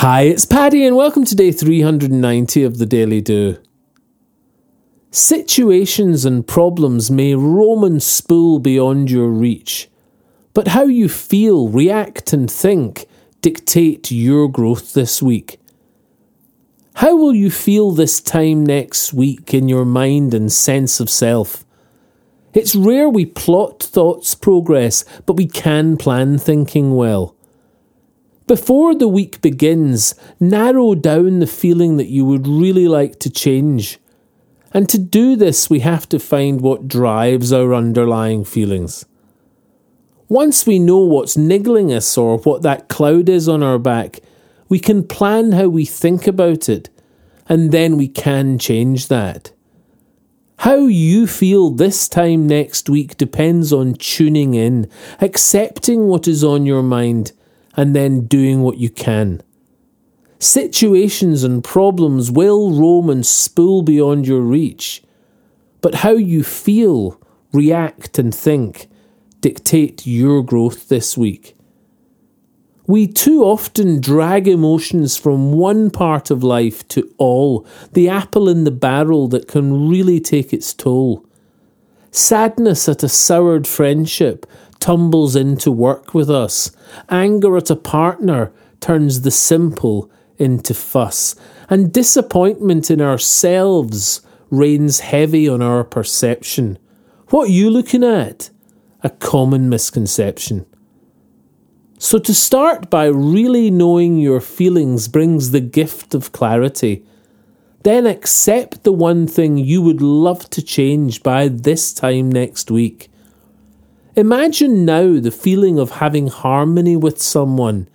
Hi, it's Paddy, and welcome to day 390 of the Daily Do. Situations and problems may roam and spool beyond your reach, but how you feel, react, and think dictate your growth this week. How will you feel this time next week in your mind and sense of self? It's rare we plot thoughts progress, but we can plan thinking well. Before the week begins, narrow down the feeling that you would really like to change. And to do this, we have to find what drives our underlying feelings. Once we know what's niggling us or what that cloud is on our back, we can plan how we think about it, and then we can change that. How you feel this time next week depends on tuning in, accepting what is on your mind, and then doing what you can. Situations and problems will roam and spool beyond your reach, but how you feel, react, and think dictate your growth this week. We too often drag emotions from one part of life to all, the apple in the barrel that can really take its toll. Sadness at a soured friendship tumbles into work with us. Anger at a partner turns the simple into fuss. And disappointment in ourselves reigns heavy on our perception. What are you looking at? A common misconception. So, to start by really knowing your feelings brings the gift of clarity. Then accept the one thing you would love to change by this time next week. Imagine now the feeling of having harmony with someone.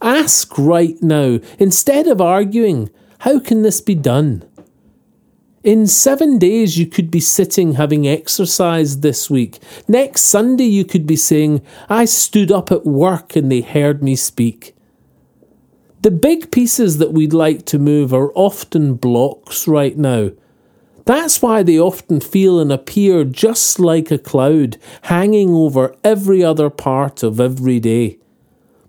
Ask right now, instead of arguing, how can this be done? In seven days, you could be sitting having exercised this week. Next Sunday, you could be saying, I stood up at work and they heard me speak. The big pieces that we'd like to move are often blocks right now. That's why they often feel and appear just like a cloud hanging over every other part of every day.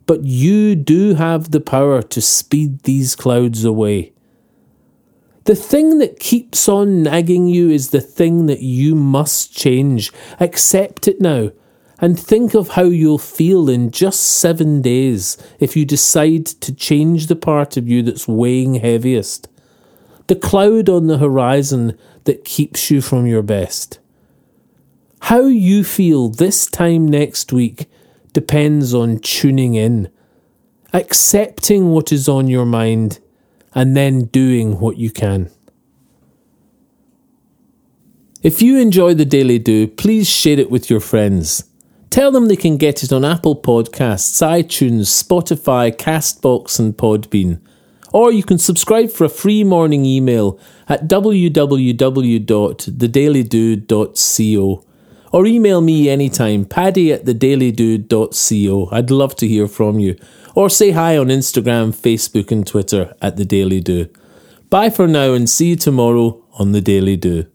But you do have the power to speed these clouds away. The thing that keeps on nagging you is the thing that you must change. Accept it now and think of how you'll feel in just seven days if you decide to change the part of you that's weighing heaviest the cloud on the horizon that keeps you from your best. How you feel this time next week depends on tuning in, accepting what is on your mind, and then doing what you can. If you enjoy the Daily Do, please share it with your friends. Tell them they can get it on Apple Podcasts, iTunes, Spotify, Castbox, and Podbean or you can subscribe for a free morning email at www.thedailydo.co or email me anytime, paddy at thedailydo.co. I'd love to hear from you. Or say hi on Instagram, Facebook, and Twitter at The Daily Do. Bye for now and see you tomorrow on The Daily Do.